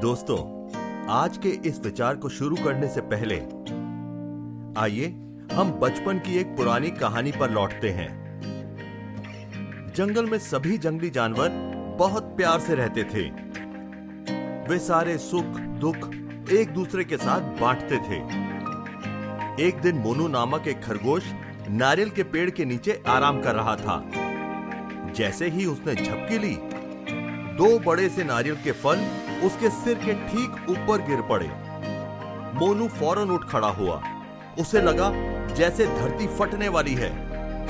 दोस्तों, आज के इस विचार को शुरू करने से पहले, आइए हम बचपन की एक पुरानी कहानी पर लौटते हैं। जंगल में सभी जंगली जानवर बहुत प्यार से रहते थे। वे सारे सुख, दुख एक दूसरे के साथ बांटते थे। एक दिन मोनू नामक एक खरगोश नारियल के पेड़ के नीचे आराम कर रहा था। जैसे ही उसने झपकी ली, दो बड़े से नारियल के फल उसके सिर के ठीक ऊपर गिर पड़े। मोनू फ़ौरन उठ खड़ा हुआ। उसे लगा जैसे धरती फटने वाली है।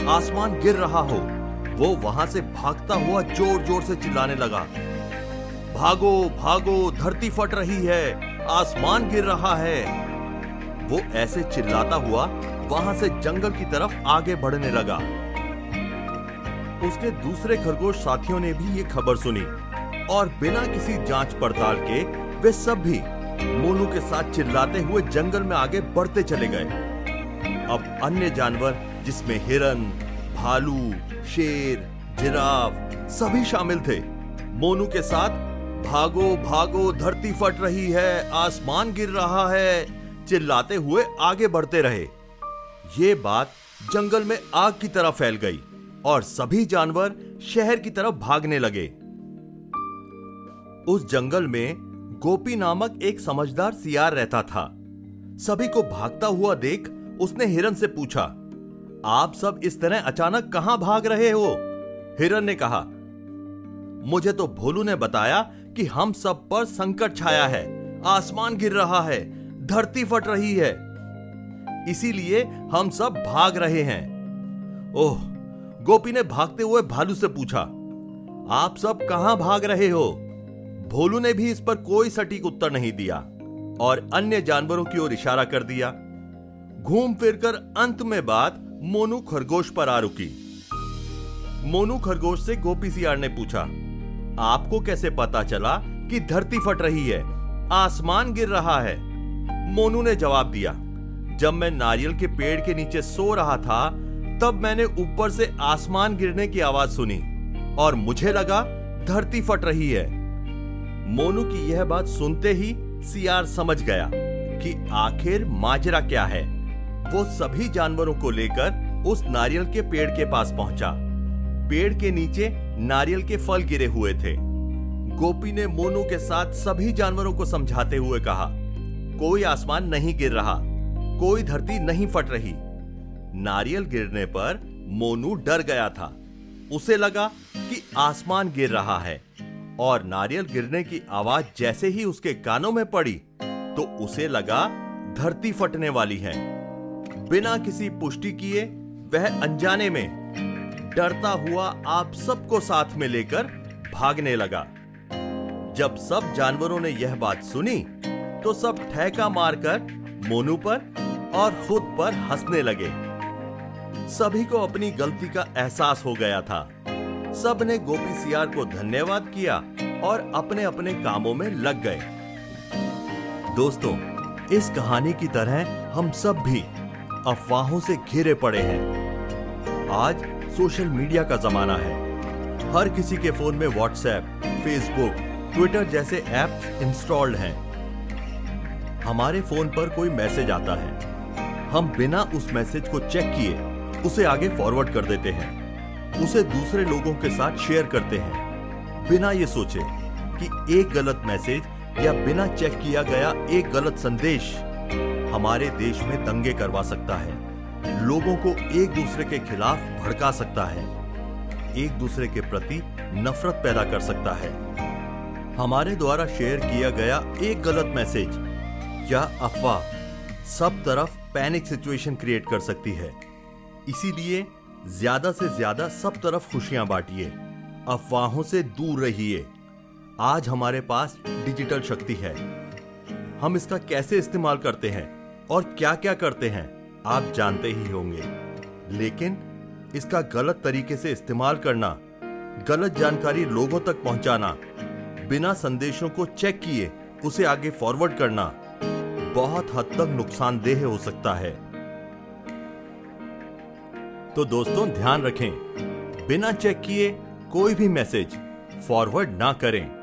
आसमान गिर रहा हो। वो वहाँ से भागता हुआ ज़ोर ज़ोर से चिल्लाने लगा। भागो भागो, धरती फट रही है। आसमान गिर रहा है। वो ऐसे चिल्लाता हुआ वहाँ से जंगल की तरफ़ आगे बढ़ने लगा। उसके दूसरे खरगोश साथियों ने भी ये खबर सुनी। और बिना किसी जाँच पड़ताल के वे सब भी मोनू के साथ चिल्लाते हुए जंगल में आगे बढ़ते चले गए। अब अन्य जानवर, जिसमें हिरन, भालू, शेर, जिराफ, सभी शामिल थे। मोनू के साथ भागो भागो धरती फट रही है, आसमान गिर रहा है, चिल्लाते हुए आगे बढ़ते रहे। ये बात जंगल में आग की तरह फैल गई और सभी जानवर शहर की तरफ़ भागने लगे। उस जंगल में गोपी नामक एक समझदार सियार रहता था। सभी को भागता हुआ देख उसने हिरन से पूछा, आप सब इस तरह अचानक कहाँ भाग रहे हो? हिरन ने कहा, मुझे तो भोलू ने बताया कि हम सब पर संकट छाया है, आसमान गिर रहा है, धरती फट रही है। इसीलिए हम सब भाग रहे हैं। ओह, गोपी ने भागते हुए भालू से पूछा, आप सब कहाँ भाग रहे हो? भोलू ने भी इस पर कोई सटीक उत्तर नहीं दिया और अन्य जानवरों की ओर इशारा कर दिया। घूम फिरकर अंत में बात मोनू खरगोश पर आ रुकी। मोनू खरगोश से गोपी सियार ने पूछा, आपको कैसे पता चला कि धरती फट रही है? आसमान गिर रहा है? मोनू ने जवाब दिया, जब मैं नारियल के पेड़ के नीचे सो रहा था, तब मैंने ऊपर से आसमान गिरने की आवाज़ सुनी और मुझे लगा धरती फट रही है। मोनू की यह बात सुनते ही सियार समझ गया कि आखिर माजरा क्या है। वो सभी जानवरों को लेकर उस नारियल के पेड़ के पास पहुँचा। पेड़ के नीचे नारियल के फल गिरे हुए थे। गोपी ने मोनू के साथ सभी जानवरों को समझाते हुए कहा, कोई आसमान नहीं गिर रहा, कोई धरती नहीं फट रही। नारियल गिरने पर मोनू डर गया था। उसे लगा कि आसमान गिर रहा है। और नारियल गिरने की आवाज़ जैसे ही उसके कानों में पड़ी तो उसे लगा धरती फटने वाली है। बिना किसी पुष्टि किए वह अनजाने में डरता हुआ आप सबको साथ में लेकर भागने लगा। जब सब जानवरों ने यह बात सुनी तो सब ठहका मारकर मोनू पर और खुद पर हंसने लगे। सभी को अपनी गलती का एहसास हो गया था। सबने गोपी सियार को धन्यवाद किया और अपने अपने कामों में लग गए। दोस्तों, इस कहानी की तरह हम सब भी अफवाहों से घिरे पड़े हैं। आज सोशल मीडिया का जमाना है। हर किसी के फ़ोन में व्हाट्सएप, फेसबुक, ट्विटर जैसे ऐप्स इंस्टॉल्ड हैं। हमारे फ़ोन पर कोई मैसेज आता है। हम बिना उस मैसेज को चेक किए उसे आगे फॉरवर्ड कर देते हैं। उसे दूसरे लोगों के साथ शेयर करते हैं। बिना ये सोचे कि एक गलत मैसेज या बिना चेक किया गया एक गलत संदेश हमारे देश में दंगे करवा सकता है। लोगों को एक दूसरे के खिलाफ भड़का सकता है। एक दूसरे के प्रति नफरत पैदा कर सकता है। हमारे द्वारा शेयर किया गया एक गलत मैसेज या अफवाह सब तरफ़ पैनिक सिचुएशन क्रिएट कर सकती है। इसीलिए ज़्यादा से ज़्यादा सब तरफ़ खुशियाँ बांटिए, अफवाहों से दूर रहिए। आज हमारे पास डिजिटल शक्ति है। हम इसका कैसे इस्तेमाल करते हैं और क्या क्या करते हैं, आप जानते ही होंगे। लेकिन इसका गलत तरीके से इस्तेमाल करना, गलत जानकारी लोगों तक पहुंचाना, बिना संदेशों को चेक किए उसे आगे फॉरवर्ड करना, बहुत हद तक नुकसानदेह हो सकता है। तो दोस्तों ध्यान रखें। बिना चेक किए कोई भी मैसेज फॉरवर्ड ना करें।